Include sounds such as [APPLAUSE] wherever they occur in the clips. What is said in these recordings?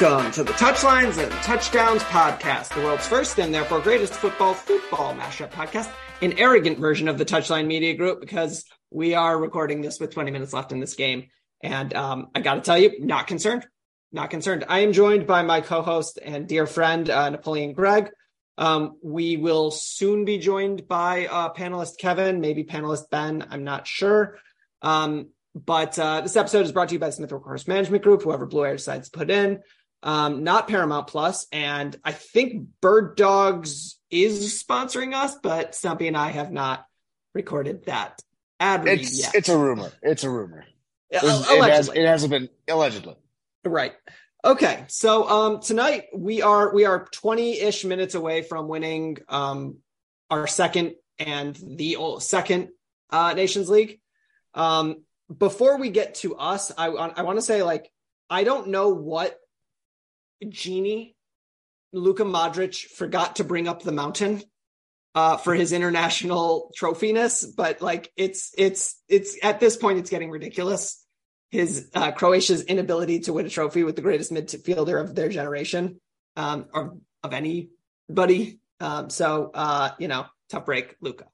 Welcome to the Touchlines and Touchdowns podcast, the world's first and therefore greatest football football mashup podcast, an arrogant version of the Touchline Media Group because we are recording this with 20 minutes left in this game. And um, I got to tell you, not concerned. Not concerned. I am joined by my co host and dear friend, uh, Napoleon Gregg. Um, we will soon be joined by uh, panelist Kevin, maybe panelist Ben. I'm not sure. Um, but uh, this episode is brought to you by Smith Workhorse Management Group, whoever Blue Air decides to put in, um, not Paramount Plus. And I think Bird Dogs is sponsoring us, but Stumpy and I have not recorded that ad read It's yet. it's a rumor. It's a rumor. It, has, it hasn't been allegedly. Right. Okay. So um tonight we are we are 20-ish minutes away from winning um our second and the ol- second uh Nations League. Um before we get to us, I want I want to say like I don't know what genie Luka Modric forgot to bring up the mountain uh for his international trophiness, but like it's it's it's at this point it's getting ridiculous his uh, Croatia's inability to win a trophy with the greatest midfielder of their generation, um, or of anybody. Um, so uh, you know, tough break, Luka.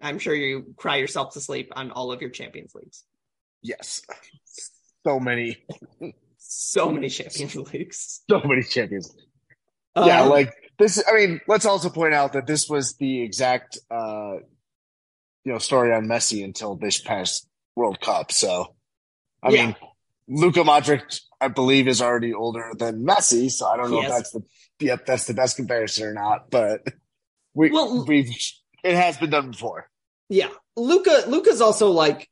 I'm sure you cry yourself to sleep on all of your Champions Leagues. Yes. So many, [LAUGHS] [LAUGHS] So many Champions Leagues. so many champions. yeah, Um, like this. I mean, let's also point out that this was the exact, uh, you know, story on Messi until this past World Cup. So, I Yeah. mean, Luka Modric, I believe, is already older than Messi. So I don't know Yes. if that's the, yep, that's the best comparison or not. But we, Well- we've, it has been done before. Yeah. Luka Luka's also like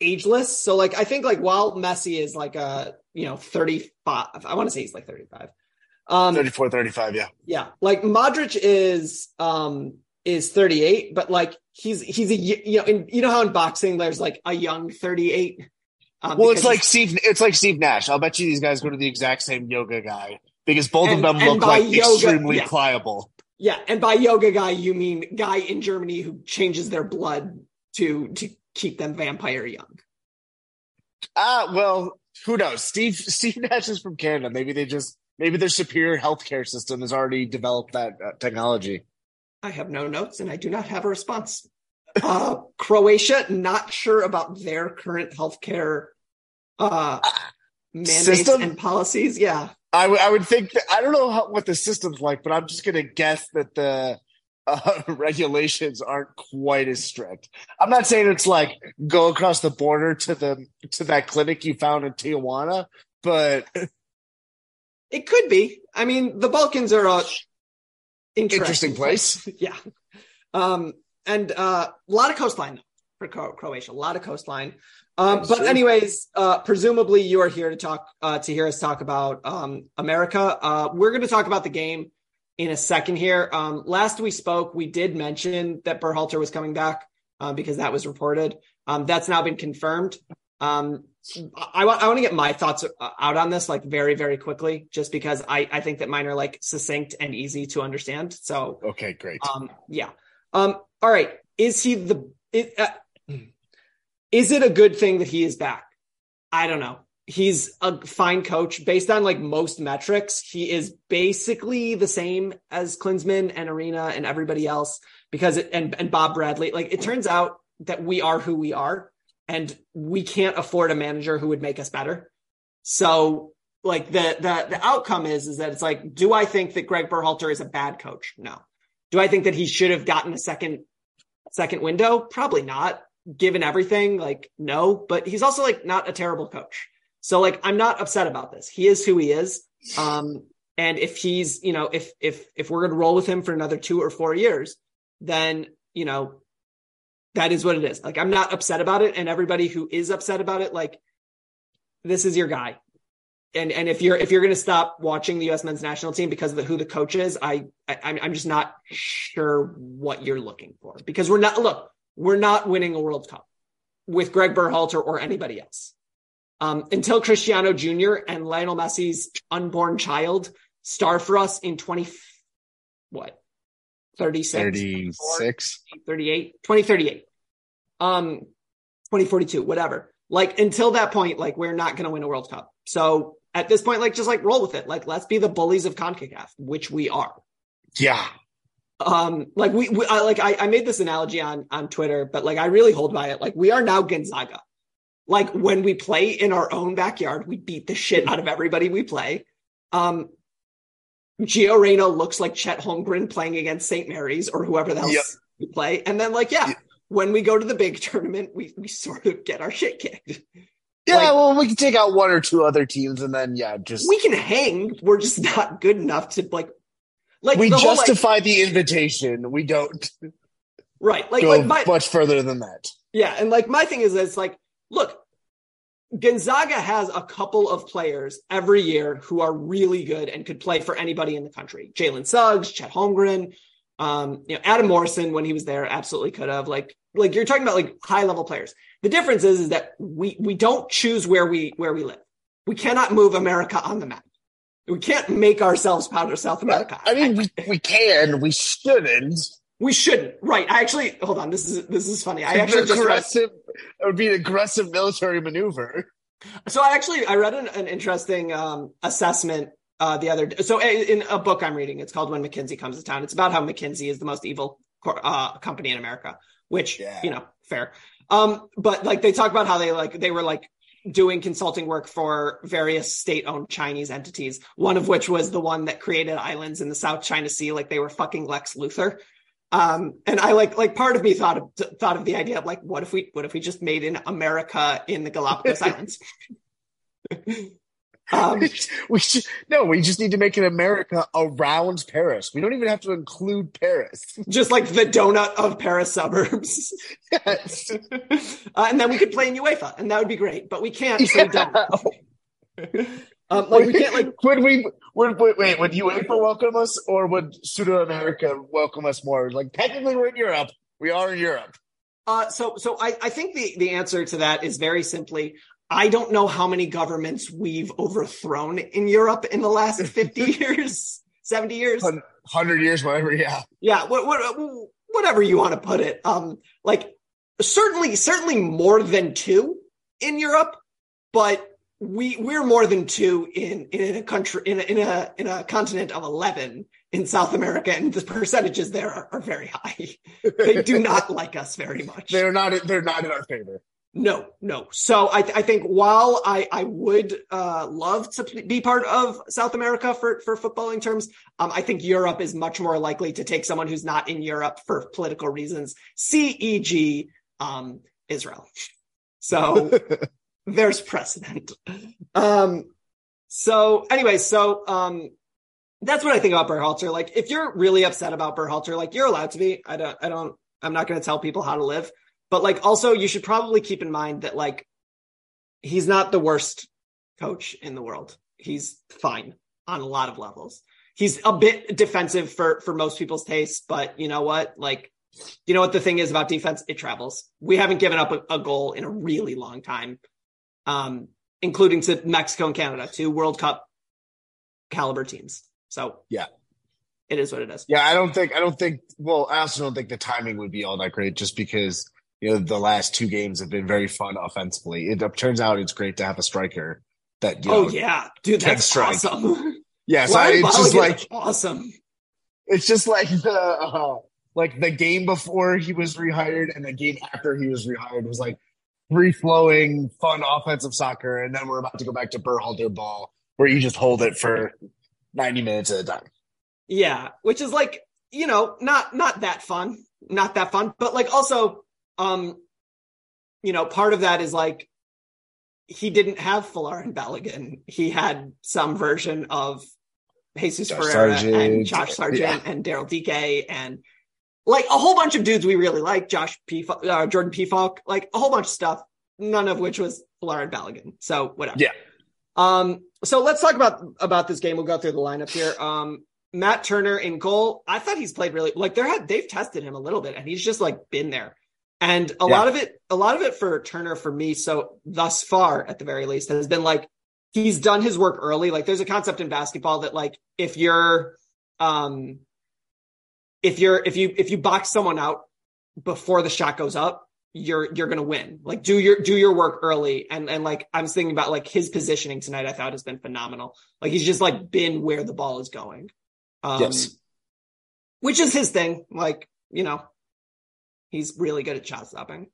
ageless. So like I think like while Messi is like a you know 35, I want to say he's like 35. Um 34, 35, yeah. yeah, like Modric is um is 38, but like he's he's a you know in, you know how in boxing there's like a young 38. Um, Well, it's like Steve. It's like Steve Nash. I'll bet you these guys go to the exact same yoga guy because both And- of them look like yoga- extremely yeah. pliable. yeah, and by yoga guy you mean guy in Germany who changes their blood to to keep them vampire young. Ah, well, who knows? Steve [LAUGHS] Steve Nash is from Canada. Maybe they just maybe their superior healthcare system has already developed that uh, technology. I have no notes and I do not have a response. Uh, Croatia, not sure about their current healthcare uh, mandates System? and policies. Yeah. I, w- I would think that I don't know how, what the system's like, but I'm just gonna guess that the uh, [LAUGHS] regulations aren't quite as strict. I'm not saying it's like go across the border to the to that clinic you found in Tijuana, but [LAUGHS] It could be. I mean, the Balkans are a Interesting place. [LAUGHS] yeah. Um, and uh, a lot of coastline for Cro- Croatia, a lot of coastline. Um, but true. anyways, uh, presumably you are here to talk uh, to hear us talk about um, America. Uh, we're going to talk about the game in a second here. Um, last we spoke, we did mention that Berhalter was coming back uh, because that was reported. Um, that's now been confirmed. Um, I want I want to get my thoughts uh, out on this like very very quickly, just because I I think that mine are like succinct and easy to understand. So okay, great. um, yeah. Um, all right. Is he the? It, uh, is it a good thing that he is back? I don't know. He's a fine coach based on like most metrics. He is basically the same as Klinsmann and Arena and everybody else because it, and and Bob Bradley. Like it turns out that we are who we are, and we can't afford a manager who would make us better. So like the the the outcome is is that it's like, do I think that Greg Berhalter is a bad coach? No. Do I think that he should have gotten a second second window? Probably not. Given everything, like no, but he's also like not a terrible coach. So like I'm not upset about this. He is who he is. Um, and if he's, you know, if if if we're gonna roll with him for another two or four years, then you know, that is what it is. Like I'm not upset about it. And everybody who is upset about it, like this is your guy. And and if you're if you're gonna stop watching the US men's national team because of the, who the coach is, I, I I'm just not sure what you're looking for. Because we're not look, we're not winning a World Cup with Greg Berhalter or anybody else. Um, until Cristiano Jr. and Lionel Messi's unborn child star for us in 20, what, 36? 36. 38, 2038, um, 2042, whatever. Like until that point, like we're not going to win a World Cup. So at this point, like just like roll with it. Like let's be the bullies of CONCACAF, which we are. Yeah. Um, like we, we I, like I, I made this analogy on on Twitter, but like I really hold by it. Like we are now Gonzaga. Like when we play in our own backyard, we beat the shit out of everybody we play. Um, Gio Reyna looks like Chet Holmgren playing against St. Mary's or whoever else yep. we play. And then like, yeah, when we go to the big [LAUGHS] tournament, we, we sort of get our shit kicked. Yeah, like, well, we can take out one or two other teams and then yeah, just we can hang. We're just not good enough to like like we justify whole, like, the invitation. We don't right like, go like my, much further than that. Yeah, and like my thing is, it's like, look, Gonzaga has a couple of players every year who are really good and could play for anybody in the country. Jalen Suggs, Chet Holmgren, um, you know, Adam Morrison when he was there absolutely could have. Like, like you're talking about like high level players. The difference is, is that we we don't choose where we where we live. We cannot move America on the map. We can't make ourselves part of South America. I mean, we, we can, we shouldn't. We shouldn't. Right. I actually hold on. This is this is funny. I actually just aggressive. Read, it would be an aggressive military maneuver. So I actually I read an, an interesting um, assessment uh, the other day. So in a book I'm reading, it's called When McKinsey Comes to Town. It's about how McKinsey is the most evil uh, company in America, which yeah. you know, fair. Um, but like they talk about how they like they were like doing consulting work for various state-owned Chinese entities. One of which was the one that created islands in the South China Sea, like they were fucking Lex Luthor. Um, and I like like part of me thought of thought of the idea of like, what if we what if we just made in America in the Galapagos [LAUGHS] Islands? um, we should, no, we just need to make an America around Paris. We don't even have to include Paris. [LAUGHS] Just like the donut of Paris suburbs. Yes. [LAUGHS] uh, and then we could play in UEFA, and that would be great. But we can't, so yeah. we don't. Um, like we can't like [LAUGHS] would we would, wait would UEFA welcome us or would Pseudo America welcome us more? Like technically we're in Europe. We are in Europe. Uh, so so I, I think the the answer to that is very simply I don't know how many governments we've overthrown in Europe in the last [LAUGHS] 50 years, 70 years, 100 years, whatever. Yeah. Yeah. What, what, whatever you want to put it. Um, like certainly, certainly more than two in Europe, but we we're more than two in in a country in a in a in a continent of 11 in South America and the percentages there are, are very high. they do [LAUGHS] not like us very much. They're not they're not in our favor. No, no. So I, I think while I, I would uh, love to be part of South America for, for footballing terms, um, I think Europe is much more likely to take someone who's not in Europe for political reasons. C-E-G, um, Israel. So [LAUGHS] there's precedent. Um, so anyway, so um, that's what I think about Berhalter. Like, if you're really upset about Berhalter, like you're allowed to be. I don't. I don't. I'm not going to tell people how to live, but like also you should probably keep in mind that like he's not the worst coach in the world. He's fine on a lot of levels. He's a bit defensive for for most people's tastes, but you know what? Like, you know what the thing is about defense? It travels. We haven't given up a, a goal in a really long time um, including to Mexico and Canada, two World Cup caliber teams. So yeah, it is what it is. Yeah, I don't think I don't think. Well, I also don't think the timing would be all that great, just because you know the last two games have been very fun offensively. It turns out it's great to have a striker that. You oh know, yeah, dude, that's strike. awesome. [LAUGHS] Yeah, so it's just like awesome. It's just like the uh, like the game before he was rehired and the game after he was rehired was like free flowing, fun offensive soccer, and then we're about to go back to Berhalter ball, where you just hold it for ninety minutes at a time. Yeah, which is like you know not not that fun. not that fun. But like also, um, you know, part of that is like he didn't have Folarin Balogun. He had some version of Jesus Josh Ferreira Sargent. and Josh Sargent Yeah. and Daryl Dike and like a whole bunch of dudes we really like. Josh P. Uh, Jordan Pefok, like a whole bunch of stuff. None of which was Folarin Balogun. So whatever. Yeah. Um. So let's talk about about this game. We'll go through the lineup here. Um. Matt Turner in goal. I thought he's played really like they're had they've tested him a little bit and he's just like been there. And a Yeah. lot of it, a lot of it for Turner for me, so thus far at the very least, has been like he's done his work early. Like there's a concept in basketball that like if you're um if you're if you if you box someone out before the shot goes up, you're you're gonna win. Like do your do your work early. And and like I'm thinking about like his positioning tonight, I thought has been phenomenal. Like he's just like been where the ball is going. Um Yes. which is his thing. Like, you know, he's really good at shot stopping.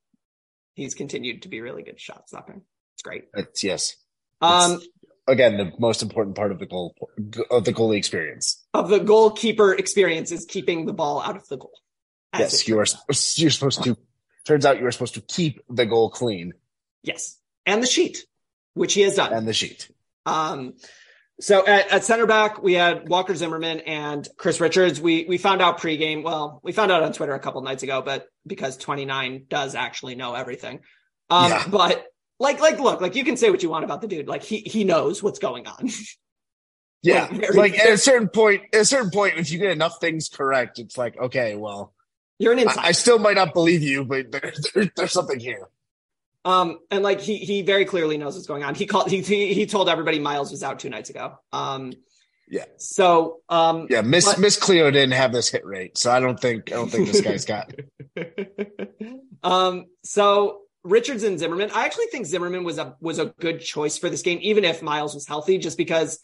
He's continued to be really good at shot stopping. It's great. It's, yes. Um, It's, again, the most important part of the goal of the goalie experience. of the goalkeeper experience is keeping the ball out of the goal. Yes, you are. out. You're supposed to. Turns out you are supposed to keep the goal clean Yes. And the sheet, which he has done. and the sheet. Um, so at, at center back, we had Walker Zimmerman and Chris Richards. We we found out pregame. Well, we found out on Twitter a couple nights ago, but because 29 does actually know everything. Um, Yeah. but like like look, like you can say what you want about the dude. Like he he knows what's going on. [LAUGHS] Yeah, Like, very- like at a certain point, at a certain point, if you get enough things correct, it's like okay, well, You're an I, insider. I still might not believe you, but there, there, there's something here. Um, and like he he very clearly knows what's going on. He called he he, he told everybody Miles was out two nights ago. Um, Yeah. So um, Yeah, Miss But- Miss Cleo didn't have this hit rate, so I don't think I don't think this guy's got. [LAUGHS] [LAUGHS] um, so Richards and Zimmerman. I actually think Zimmerman was a was a good choice for this game, even if Miles was healthy, just because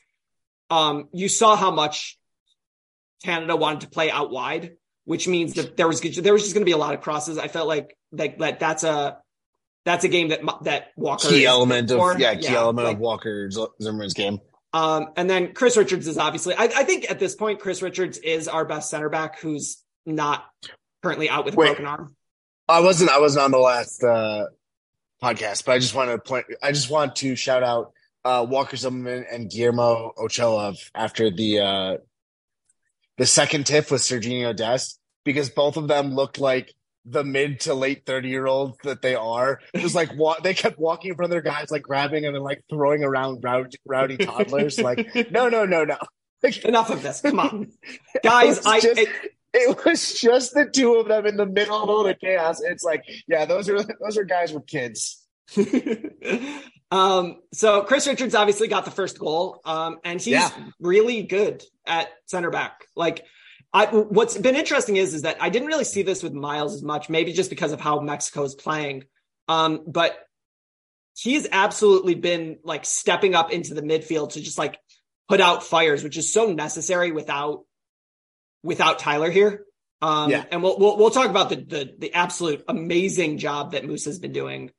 um you saw how much Canada wanted to play out wide, which means that there was there was just going to be a lot of crosses. I felt like like that that's a that's a game that that Walker Key element of yeah, key element like- of Walker Zimmerman's game. Um, and then Chris Richards is obviously, I, I think at this point, Chris Richards is our best center back who's not currently out with a Wait. broken arm. I wasn't I wasn't on the last uh, podcast, but I just want to point. I just want to shout out uh, Walker Zimmerman and Guillermo Ochoa after the uh, the second tiff with Serginho Dest because both of them looked like the mid to late thirty year olds that they are. Just like wa- they kept walking in front of their guys, like grabbing them and like throwing around rowdy, rowdy toddlers. like no, no, no, no. Like, Enough of this. Come on, [LAUGHS] guys. I, just- it- it was just the two of them in the middle of all the chaos. It's like, yeah, those are those are guys with kids. [LAUGHS] um, so Chris Richards obviously got the first goal. Um, and he's Yeah. really good at center back. Like, I, what's been interesting is, is that I didn't really see this with Miles as much, maybe just because of how Mexico is playing. Um, but he's absolutely been like stepping up into the midfield to just like put out fires, which is so necessary without, without Tyler here. Um, Yeah. and we'll, we'll, we'll talk about the, the, the absolute amazing job that Moose has been doing.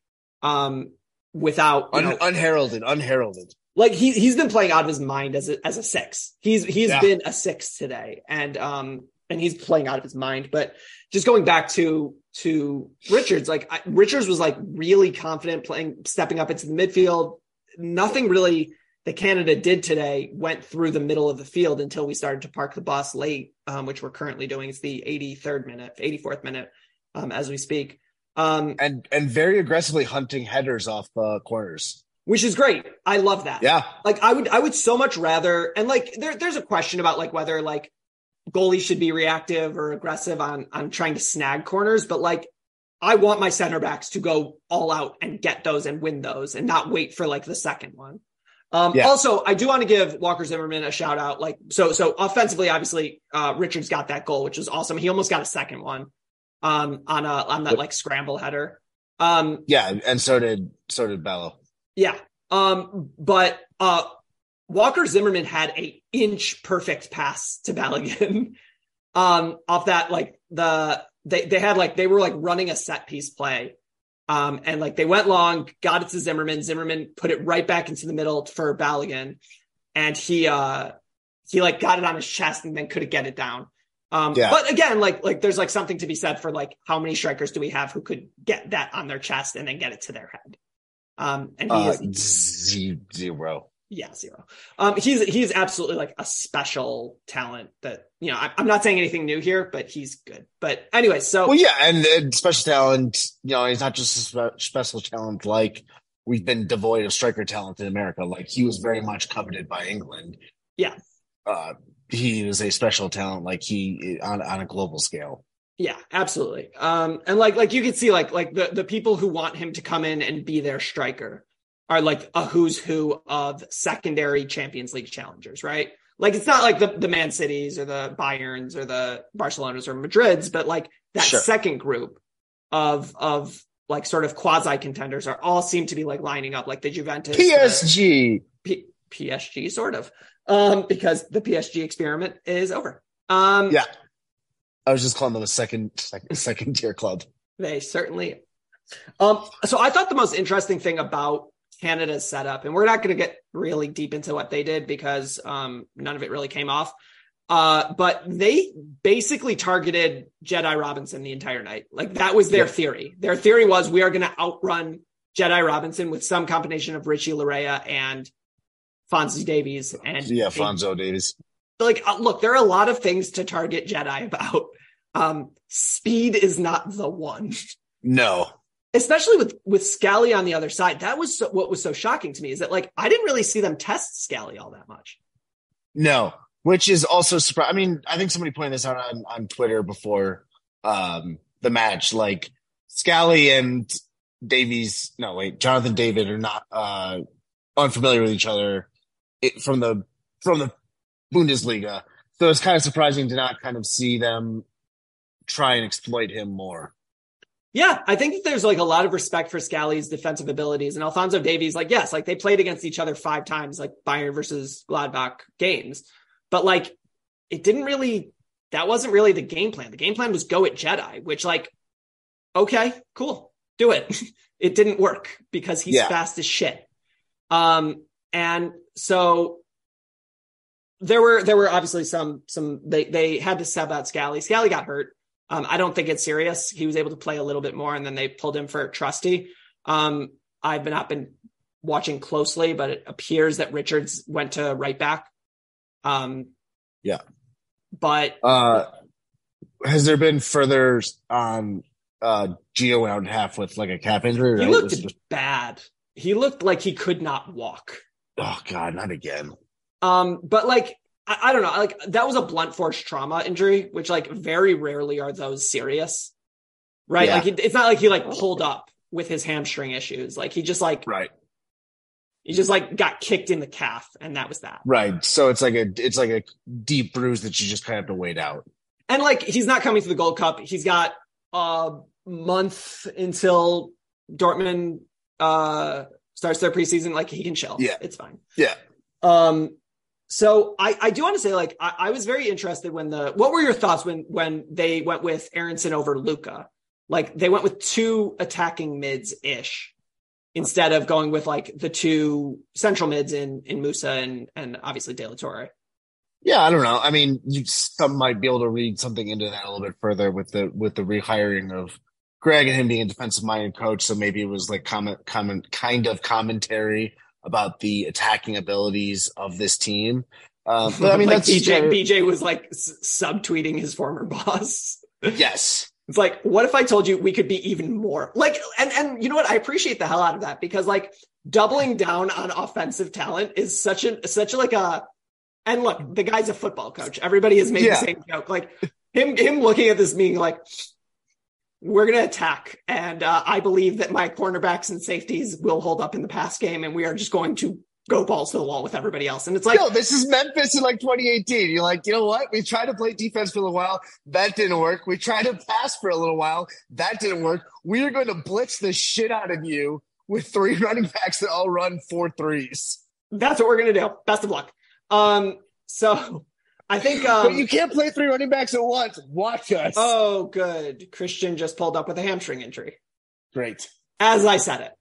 Um, without, Un- know, unheralded, unheralded. like he he's been playing out of his mind as a as a six. He's he's Yeah. been a six today, and um and he's playing out of his mind. But just going back to to Richards, like I, Richards was like really confident playing, stepping up into the midfield. Nothing really that Canada did today went through the middle of the field until we started to park the bus late, um, which we're currently doing. It's the 83rd minute, 84th minute, um, as we speak. Um, And and very aggressively hunting headers off uh, corners. which is great. I love that. Yeah. like I would I would so much rather and like there there's a question about like whether like goalies should be reactive or aggressive on on trying to snag corners, but like I want my center backs to go all out and get those and win those and not wait for like the second one. Um, Yeah. also I do want to give Walker Zimmerman a shout out. Like so so offensively, obviously uh Richards got that goal, which was awesome. He almost got a second one um on a on that like scramble header. Um Yeah, and so did so did Bello. yeah. Um, but uh Walker Zimmerman had a inch perfect pass to Balogun. [LAUGHS] um, off that like the they they had like they were like running a set piece play. Um, and like they went long, got it to Zimmerman. Zimmerman put it right back into the middle for Balogun. And he uh he like got it on his chest and then couldn't get it down. Um, Yeah. but again, like like there's like something to be said for like how many strikers do we have who could get that on their chest and then get it to their head. Um, and he Uh, is zero. Yeah zero. Um, he's he's absolutely like a special talent that you know. I, I'm not saying anything new here, but he's good. But anyway, so Well, yeah, and, and special talent. You know, he's not just a spe- special talent like we've been devoid of striker talent in America. Like he was very much coveted by England. Yeah. uh, he was a special talent, like he on on a global scale. Yeah, absolutely. Um, and like like you could see like like the the people who want him to come in and be their striker are like a who's who of secondary Champions League challengers, right? Like it's not like the the Man Cities or the Bayerns or the Barcelonas or Madrids, but like that Sure. second group of of like sort of quasi contenders are all seem to be like lining up like the Juventus, the- PSG. P- PSG, sort of, um, because the PSG experiment is over. Um, Yeah. I was just calling them a second second, second tier club. They certainly. Um, so I thought the most interesting thing about Canada's setup, and we're not going to get really deep into what they did because um, none of it really came off. Uh, but they basically targeted Jedi Robinson the entire night. Like that was their Yeah. theory. Their theory was we are going to outrun Jedi Robinson with some combination of Richie Laryea and Fonzie Davies. And Yeah, Fonzo Davies. like uh, look there are a lot of things to target jedi about um speed is not the one No. Especially with with scally on the other side that was so, what was so shocking to me is that like i didn't really see them test scally all that much No, which is also surprising. I mean, I think somebody pointed this out on, on Twitter before um, the match. Like Scally and Davies, no, wait, Jonathan David are not uh, unfamiliar with each other from the from the Bundesliga. So it's kind of surprising to not kind of see them try and exploit him more. Yeah i think that there's like a lot of respect for scally's defensive abilities and alfonso davies like yes like they played against each other five times like bayern versus gladbach games. But like it didn't really that wasn't really the game plan. The game plan was go at jedi which like okay cool do it. [LAUGHS] It didn't work because he's Yeah. fast as shit. Um and so there were there were obviously some some they they had to sub out scally. Scally got hurt um i don't think it's serious he was able to play a little bit more and then they pulled him for trusty um i've been not been watching closely but it appears that richards went to right back um Yeah. but Uh, has there been further on uh, Gio out half with like a calf injury? he Right? looked just- bad he looked like he could not walk oh God, not again. Um, but like I, I don't know, like that was a blunt force trauma injury, which like very rarely are those serious, right? Yeah. Like it, it's not like he like pulled up with his hamstring issues. Like he just like Right. he just like got kicked in the calf, and that was that. Right. So it's like a it's like a deep bruise that you just kind of have to wait out. And like he's not coming to the Gold Cup. He's got a month until Dortmund uh starts their preseason. Like he can chill. Yeah. it's fine. Yeah. Um, so I, I do want to say, like, I, I was very interested when the, what were your thoughts when, when they went with Aronson over Luca? Like they went with two attacking mids ish instead of going with like the two central mids in, in Musah and, and obviously De La Torre. Yeah, I don't know. I mean, you some might be able to read something into that a little bit further with the with the rehiring of Greg and him being a defensive minded coach. So maybe it was like comment comment kind of commentary about the attacking abilities of this team. Uh, but I [LAUGHS] mean, like that's BJ, BJ was like s- subtweeting his former [LAUGHS] boss. yes, It's like, what if I told you we could be even more like, and, and you know what? I appreciate the hell out of that because like doubling down on offensive talent is such a, such like a, and look, the guy's a football coach. Everybody has made Yeah. the same joke. Like him, him looking at this being like, we're going to attack. And uh, I believe that my cornerbacks and safeties will hold up in the pass game and we are just going to go balls to the wall with everybody else. And it's like, no, this is Memphis in like 2018. You're like, you know what? We tried to play defense for a little while. That didn't work. We tried to pass for a little while. That didn't work. We are going to blitz the shit out of you with three [LAUGHS] running backs that all run four threes. that's what we're going to do. Best of luck. Um, so I think, um, you can't play three running backs at once. Watch us. Oh, good. Christian just pulled up with a hamstring injury. great. As I said it.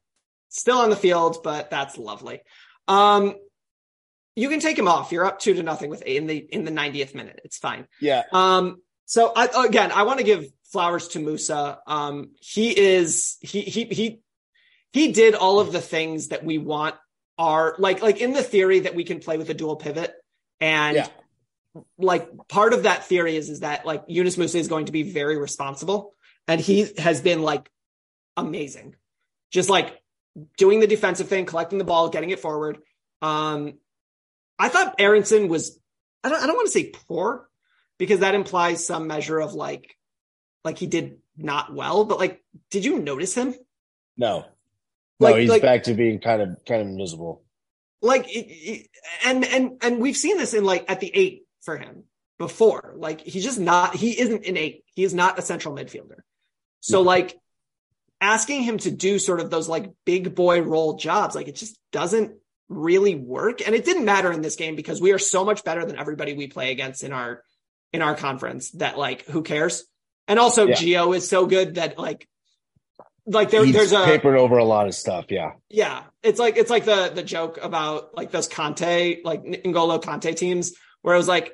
Still on the field, but that's lovely. Um, you can take him off. You're up two to nothing with in the in the 90th minute. It's fine. Yeah. Um, So I, again, I want to give flowers to Musah. Um, he is he he he he did all of the things that we want are like like in the theory that we can play with a dual pivot and Yeah. Like part of that theory is is that like Yunus Musah is going to be very responsible and he has been like amazing just like doing the defensive thing collecting the ball getting it forward um I thought Aronson was I don't I don't want to say poor because that implies some measure of like like he did not well but like did you notice him No. No, Like- he's like- back to being kind of kind of invisible. like and and and we've seen this in like at the eight for him before like he's just not he isn't an eight he is not a central midfielder so like asking him to do sort of those like big boy role jobs like it just doesn't really work and it didn't matter in this game because we are so much better than everybody we play against in our in our conference that like who cares and also Yeah. geo is so good that like like there, there's a papered over a lot of stuff. Yeah. yeah, it's like it's like the the joke about like those Conte like N'Golo Kanté teams where it was like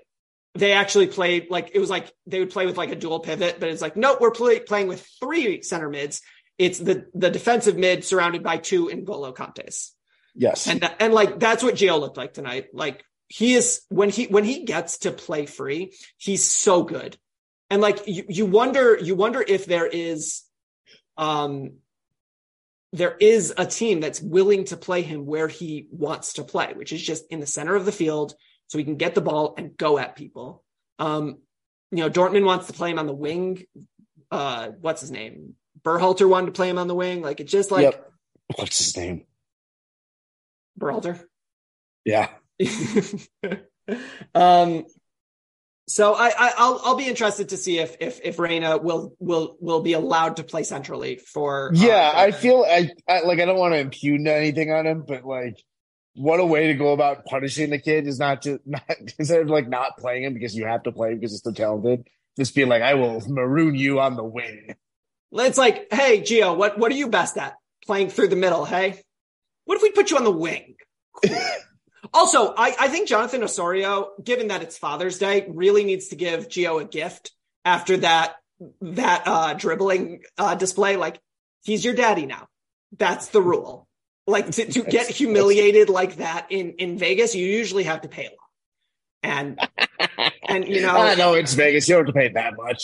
they actually played like it was like they would play with like a dual pivot, but it's like nope, we're play, playing with three center mids. It's the the defensive mid surrounded by two N'Golo Kantés, Yes. and and like that's what Gio looked like tonight. Like he is when he when he gets to play free, he's so good, and like you you wonder you wonder if there is um there is a team that's willing to play him where he wants to play, which is just in the center of the field so he can get the ball and go at people. Um, you know, Dortmund wants to play him on the wing. Uh, what's his name? Berhalter wanted to play him on the wing. Like it's just like yep. [LAUGHS] What's his name? Berhalter. Yeah. [LAUGHS] um, so I, I I'll I'll be interested to see if if if Reyna will will will be allowed to play centrally for. uh, Yeah, I feel I, I like I don't want to impugn anything on him, but like what a way to go about punishing the kid is not to [LAUGHS] not instead of like not playing him because you have to play him because he's so talented. Just being like, I will maroon you on the wing. It's like, hey, Gio, what what are you best at? Playing through the middle, hey? What if we put you on the wing? Cool. [LAUGHS] also, I, I think Jonathan Osorio, given that it's Father's Day, really needs to give Gio a gift after that that uh dribbling uh display. Like, he's your daddy now. That's the rule. Like to, to get humiliated like that in in Vegas, you usually have to pay a lot. And [LAUGHS] and you know I know it's Vegas. You don't have to pay that much.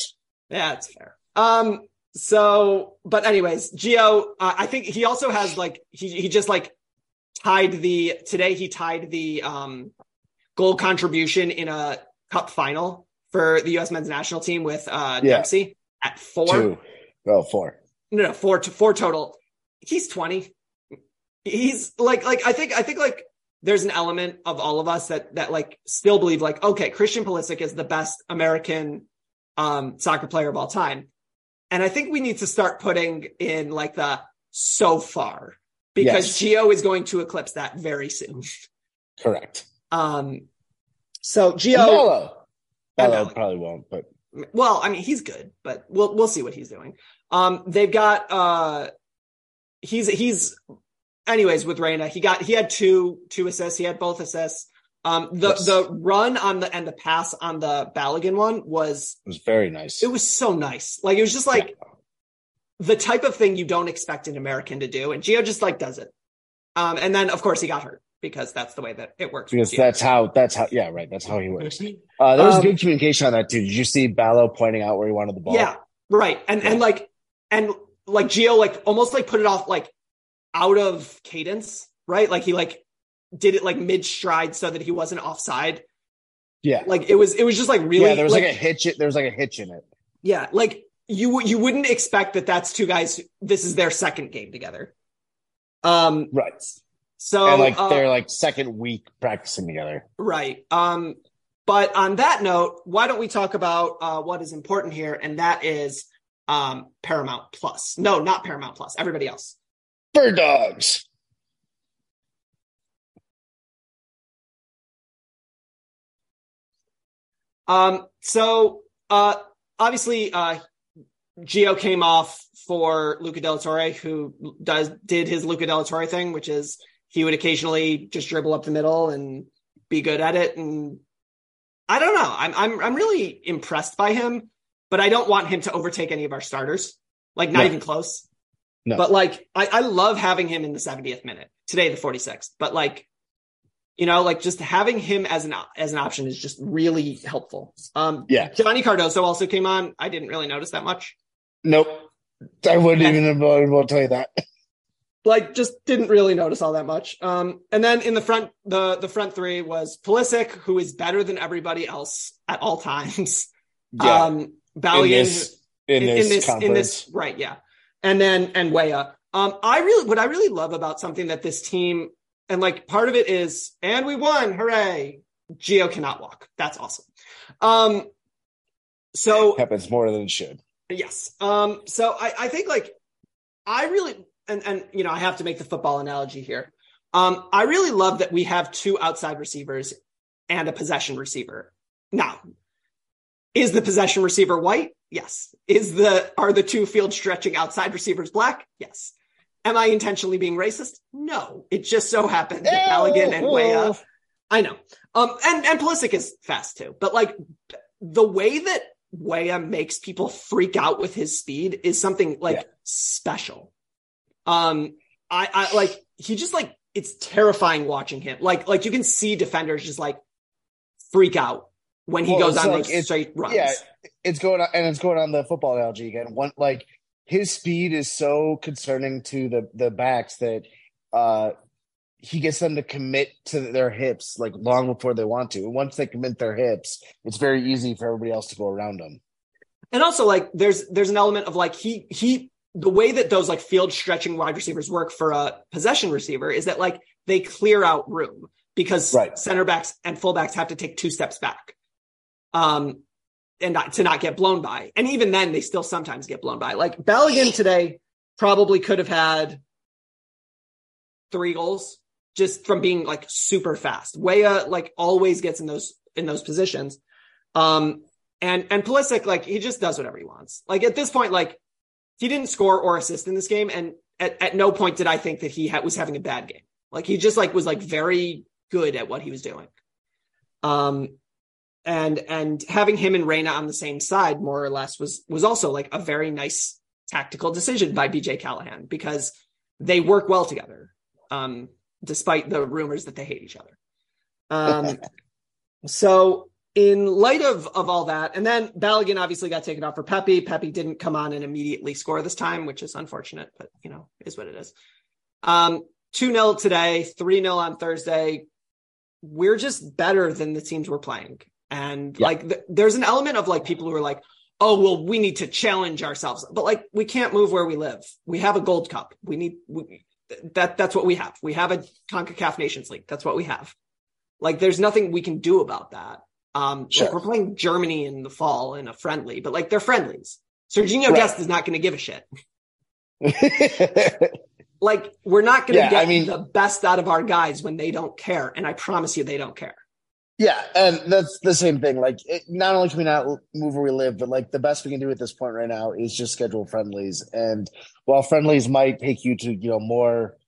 yeah, it's fair. Um, so, but anyways, Gio, uh, I think he also has like he he just like tied the today he tied the um goal contribution in a cup final for the U.S. men's national team with uh Yeah. Dempsey at four. Two. Oh, four. No, no, four to four total. He's twenty. He's like like I think I think like there's an element of all of us that that like still believe like okay Christian Pulisic is the best American um soccer player of all time, and I think we need to start putting in like the so far because Yes. Gio is going to eclipse that very soon. Correct. Um, so. And Bello Bello. probably won't, but well, I mean, he's good, but we'll we'll see what he's doing. Um, they've got uh, he's he's, anyways with Reyna. He got he had two two assists. He had both assists. Um, the Yes. the run on the and the pass on the Balogun one was it was very nice. it was so nice. Like it was just like the type of thing you don't expect an American to do, and Gio just like does it. Um, and then of course he got hurt because that's the way that it works. with because that's how that's how yeah right that's how he works. Uh, there was Um, good communication on that too. Did you see Ballo pointing out where he wanted the ball? Yeah, right. And and like and like Gio like almost like put it off like out of cadence, right? Like he like did it like mid stride so that he wasn't offside. yeah, Like it was it was just like really yeah. There was like, a hitch. It there was like a hitch in it. yeah, like you you wouldn't expect that that's two guys this is their second game together. Um Right. so and like uh, they're like second week practicing together. Right. Um, but on that note, why don't we talk about uh, what is important here, and that is um, Paramount Plus. No, not Paramount Plus. Everybody else. Bird dogs. Um, so uh, obviously, uh, Gio came off for Luca Del Torre, who does did his Luca Del Torre thing, which is he would occasionally just dribble up the middle and be good at it. And I don't know. I'm I'm I'm really impressed by him. but I don't want him to overtake any of our starters. Like not No. even close. No. But like I, I love having him in the 70th minute. Today the 46th. But like you know, like just having him as an as an option is just really helpful. Um Yeah. Johnny Cardoso also came on. I didn't really notice that much. Nope. I wouldn't even able to tell you that. [LAUGHS] like just didn't really notice all that much. Um, and then in the front, the the front three was Pulisic, who is better than everybody else at all [LAUGHS] times. Um, in Balian this, in, this in this in this right, yeah. And then and Weah. Um, I really what I really love about something that this team and like part of it is and we won, hooray! Gio cannot walk. That's awesome. Um, so happens more than it should. Yes. Um, so I, I think like I really and and you know I have to make the football analogy here. Um, I really love that we have two outside receivers and a possession receiver. Now, is the possession receiver white? Yes. Is the are the two field stretching outside receivers black? Yes. Am I intentionally being racist? No. It just so happened that Balogun and Weah I know. Um, and and Pulisic is fast too, but like the way that Weah makes people freak out with his speed is something like Yeah. special. Um, I, I like he just like it's terrifying watching him. Like like you can see defenders just like freak out when he Well, goes on like- those straight runs. yeah. It's going on, and it's going on the football analogy again. One like his speed is so concerning to the the backs that uh he gets them to commit to their hips like long before they want to. And once they commit their hips, it's very easy for everybody else to go around them. And also like there's there's an element of like he he the way that those like field stretching wide receivers work for a possession receiver is that like they clear out room because Right. center backs and fullbacks have to take two steps back. Um and not, to not get blown by. And even then they still sometimes get blown by. Like Balogun today probably could have had three goals just from being like super fast. Weah like always gets in those in those positions. Um and and Pulisic, like he just does whatever he wants. Like at this point, like he didn't score or assist in this game, and at, at no point did I think that he ha- was having a bad game. Like he just like was like very good at what he was doing. Um, and and having him and Reyna on the same side, more or less, was was also like a very nice tactical decision by BJ Callaghan because they work well together, um, despite the rumors that they hate each other. Um, [LAUGHS] so in light of of all that, and then Balogun obviously got taken off for Pepi. Pepi didn't come on and immediately score this time, which is unfortunate, but you know, is what it is. Um, 2 0 today, 3 0 on Thursday. We're just better than the teams we're playing. And Yeah. like, th- there's an element of like people who are like, oh, well, we need to challenge ourselves. But like, we can't move where we live. We have a gold cup. We need, we, that, that's what we have. We have a CONCACAF Nations League. That's what we have. Like, there's nothing we can do about that. Um, Sure. like we're playing Germany in the fall in a friendly, but like they're friendlies. Serginho Right. Dest is not going to give a shit. Like we're not going to Yeah, get I mean- the best out of our guys when they don't care, and I promise you, they don't care. Yeah, and that's the same thing. Like, it, not only can we not move where we live, but like the best we can do at this point right now is just schedule friendlies. And while friendlies might take you to you know more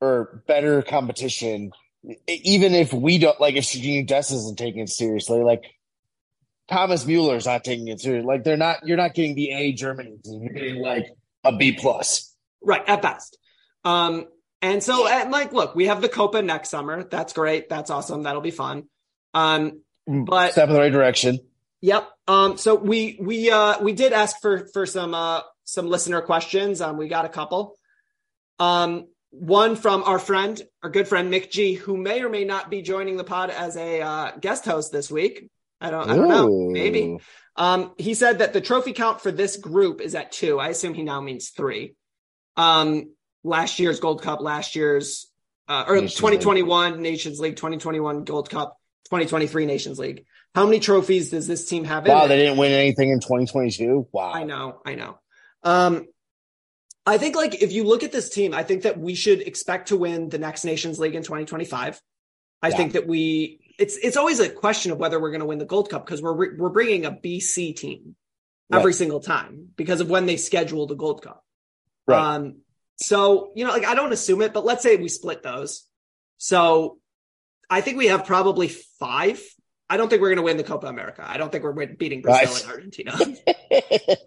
or better competition, even if we don't like, if Serginho Dest isn't taking it seriously, like Thomas Mueller's not taking it seriously. Like they're not. You're not getting the A Germany team. You're getting like a B plus. Right at best. Um, and so, and like, look, we have the Copa next summer. That's great. That's awesome. That'll be fun. Um, But- step in the right direction. Yep. Um, so we we uh we did ask for for some uh some listener questions. Um, we got a couple. Um, one from our friend, our good friend Mick G, who may or may not be joining the pod as a uh, guest host this week. I don't I don't know. Maybe. Um, he said that the trophy count for this group is at two. I assume he now means three. Um, last year's Gold Cup, last year's uh, or Nations 2021 Nations League, 2021 Gold Cup, 2023 Nations League. How many trophies does this team have? Wow, they didn't win anything in 2022. Wow. I know, I know. Um, I think like if you look at this team, I think that we should expect to win the next Nations League in 2025. I Yeah. think that we it's it's always a question of whether we're going to win the Gold Cup because we're we're bringing a BC team every Right. single time because of when they schedule the Gold Cup. Right. Um, so you know, like I don't assume it, but let's say we split those. So I think we have probably five. I don't think we're going to win the Copa America. I don't think we're beating Brazil Right. and Argentina.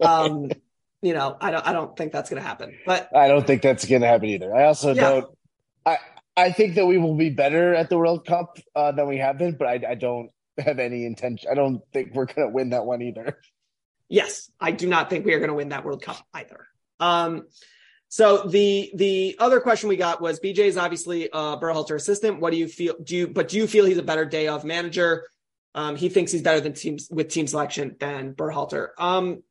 [LAUGHS] um, you know, I don't I don't think that's going to happen. But I don't think that's going to happen either. I also Yeah. don't. I I think that we will be better at the World Cup uh, than we have been, but I, I don't have any intention. I don't think we're going to win that one either. yes, I do not think we are going to win that World Cup either. Um, so the the other question we got was BJ is obviously a Berhalter assistant. What do you feel? Do you but do you feel he's a better day of manager? Um, he thinks he's better than teams with team selection than Berhalter. Um,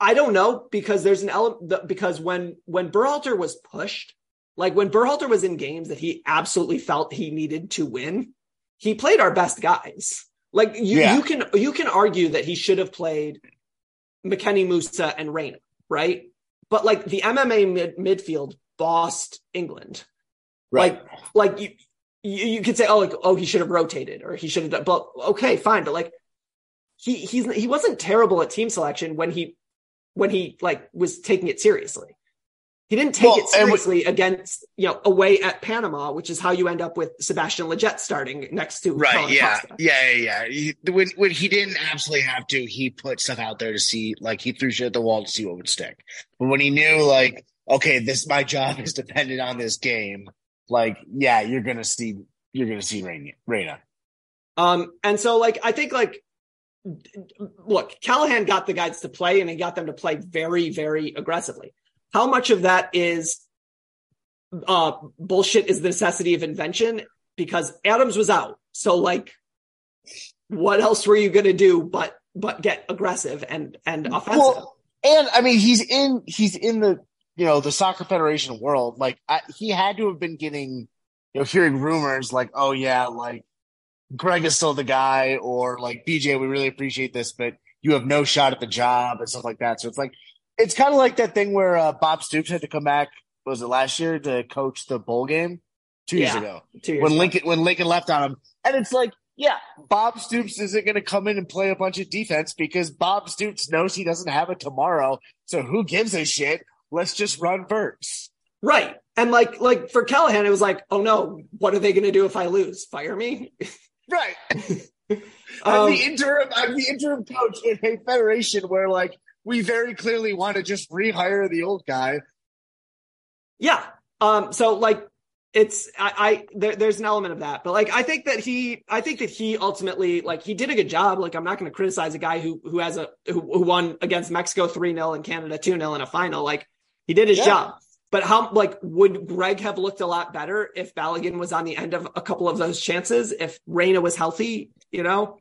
I don't know because there's an element because when when Berhalter was pushed, like when Berhalter was in games that he absolutely felt he needed to win, he played our best guys. Like you, Yeah. you can you can argue that he should have played McKennie Musah and Reyna, right? But like the MMA mid- midfield bossed England. Like like you you, you could say oh like oh he should have rotated or he should have done but okay fine but like he he's he wasn't terrible at team selection when he when he like was taking it seriously. He didn't take Well, it and we- seriously against you know away at Panama, which is how you end up with Sebastian Lletget starting next to Right. Paulo Yeah. Costa. Yeah. Yeah. Yeah. He, when when he didn't absolutely have to, he put stuff out there to see, like he threw shit at the wall to see what would stick. But when he knew, like, okay, this my job is dependent on this game. like yeah, you're going to see you're going to see Reyna. Reyna. Um, and so like I think like look, Callaghan got the guys to play and he got them to play very, very aggressively. How much of that is uh bullshit is the necessity of invention? Because Adams was out. So like what else were you gonna do but but get aggressive and and offensive? Well, and I mean, he's in he's in the you know the soccer federation world. Like I, he had to have been getting you know hearing rumors like, oh yeah, like Greg is still the guy, or like BJ, we really appreciate this, but you have no shot at the job and stuff like that. So it's like it's kind of like that thing where uh, Bob Stoops had to come back. Was it last year to coach the bowl game? Two years Yeah. ago Two years when ago. Lincoln when Lincoln left on him, and it's like, yeah, Bob Stoops isn't going to come in and play a bunch of defense because Bob Stoops knows he doesn't have it tomorrow. So who gives a shit? Let's just run first. Right. And like like for Callaghan, it was like, oh no, what are they gonna do if I lose? Fire me? [LAUGHS] Right. [LAUGHS] Um, I'm the interim. I'm the interim coach in a federation where like we very clearly want to just rehire the old guy. Yeah. Um, so like it's I, I there, there's an element of that, but like I think that he I think that he ultimately like he did a good job. Like I'm not going to criticize a guy who who has a who, who won against Mexico three 0 and Canada two 0 in a final. Like he did his Yeah. job. But how like would Greg have looked a lot better if Balogun was on the end of a couple of those chances? If Reyna was healthy, you know,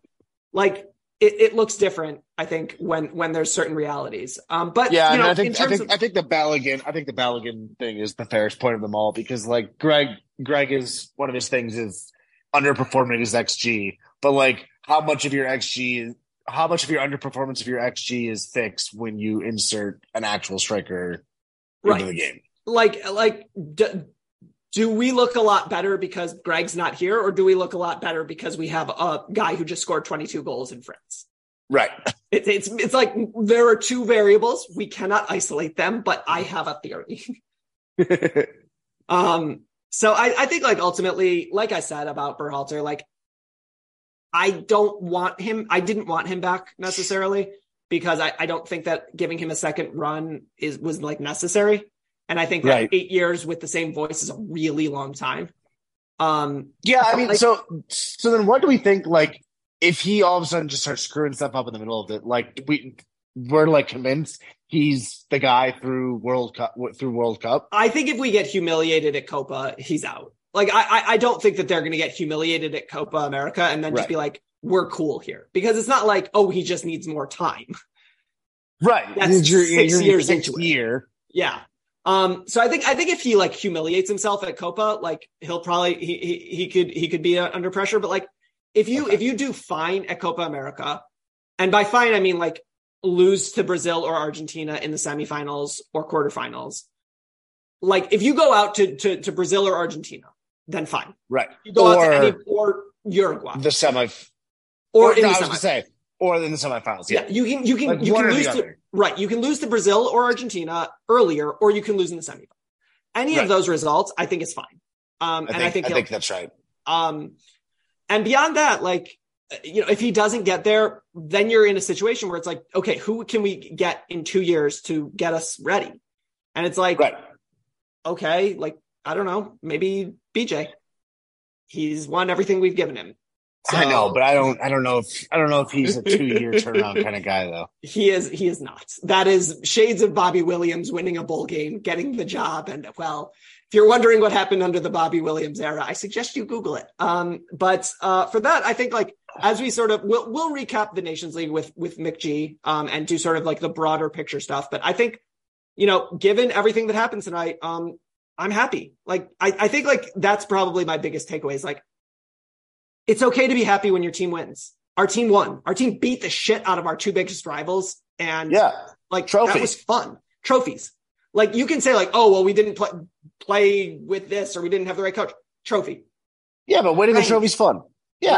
like it, it looks different. I think when when there's certain realities. Um, but Yeah, you know, I in think I terms think of I think the Balogun I think the Balogun thing is the fairest point of them all because like Greg Greg is one of his things is underperforming his XG, but like how much of your XG how much of your underperformance of your XG is fixed when you insert an actual striker Right. into the game? like like do, do we look a lot better because Greg's not here or do we look a lot better because we have a guy who just scored 22 goals in France Right. it, it's it's like there are two variables we cannot isolate them but I have a theory [LAUGHS] um so I I think like ultimately like I said about Berhalter like I don't want him I didn't want him back necessarily because I, I don't think that giving him a second run is was like necessary. And I think that Right. eight years with the same voice is a really long time. Um, Yeah, I mean, Like- so so then what do we think? Like, if he all of a sudden just starts screwing stuff up in the middle of it, like we we're like convinced he's the guy through World Cup through World Cup. I think if we get humiliated at Copa, he's out. Like I, I, I don't think that they're going to get humiliated at Copa America and then just Right. be like, "We're cool here," because it's not like, "Oh, he just needs more time." Right, That's You're- six you're years sixth into it. year. Yeah. Um, so I think I think if he like humiliates himself at Copa, like he'll probably he he, he could he could be uh, under pressure. But like if you Okay. if you do fine at Copa America, and by fine I mean like lose to Brazil or Argentina in the semifinals or quarterfinals, like if you go out to to, to Brazil or Argentina, then fine. Right, You go out or to any or Uruguay the semi or, or, in no, the I was gonna say or in the semifinals. Yeah, Yeah, you can you can Like you can lose to. Right. You can lose to Brazil or Argentina earlier, or you can lose in the semifinal. Any Right. of those results, I think is fine. Um, I and I think think, I think that's right. um, and beyond that, like you know, if he doesn't get there, then you're in a situation where it's like, okay, who can we get in two years to get us ready? And it's like, Right. okay, like, I don't know, maybe BJ. He's won everything we've given him. I know, but I don't. I don't know if I don't know if he's a two-year [LAUGHS] turnaround kind of guy, though. He is he is not. That is shades of Bobby Williams winning a bowl game, getting the job, and well, if you're wondering what happened under the Bobby Williams era, I suggest you Google it. Um, but uh, for that, I think like as we sort of we'll we'll recap the Nations League with with McG um, and do sort of like the broader picture stuff. But I think you know, given everything that happened tonight, um, I'm happy. Like I, I think like that's probably my biggest takeaway is like it's okay to be happy when your team wins. Our team won. Our team beat the shit out of our two biggest rivals. And Yeah, like Trophy. that was fun. Trophies. Like you can say like, oh well, we didn't play play with this or we didn't have the right coach. Trophy. yeah, but winning the trophy's fun. Yeah.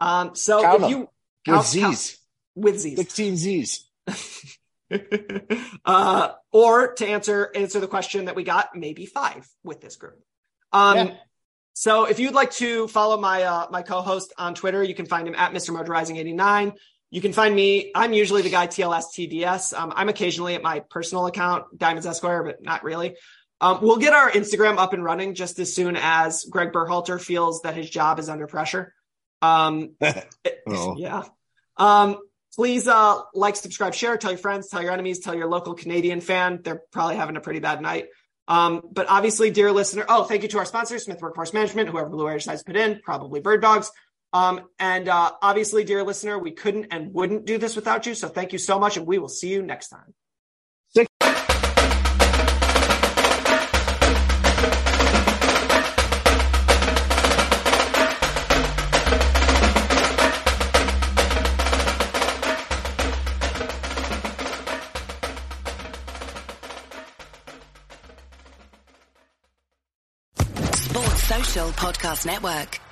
Um so Count if you with count- Z's, with Z's. sixteen Z's. [LAUGHS] uh, or to answer answer the question that we got, maybe five with this group. Um, Yeah. So if you'd like to follow my uh, my co-host on Twitter, you can find him at Mr. Motorizing 89. You can find me. I'm usually the guy TLS TDS. Um, I'm occasionally at my personal account, Diamonds Esquire, but not really. Um, we'll get our Instagram up and running just as soon as Greg Berhalter feels that his job is under pressure. Um, [LAUGHS] Oh. yeah. Um, please uh, like, subscribe, share, tell your friends, tell your enemies, tell your local Canadian fan. They're probably having a pretty bad night. Um, but obviously, dear listener, oh, thank you to our sponsor, Smith Workforce Management, whoever Blue Air decides to put in, probably Bird Dogs. Um, and uh, obviously, dear listener, we couldn't and wouldn't do this without you. So thank you so much, and we will see you next time. Podcast Network.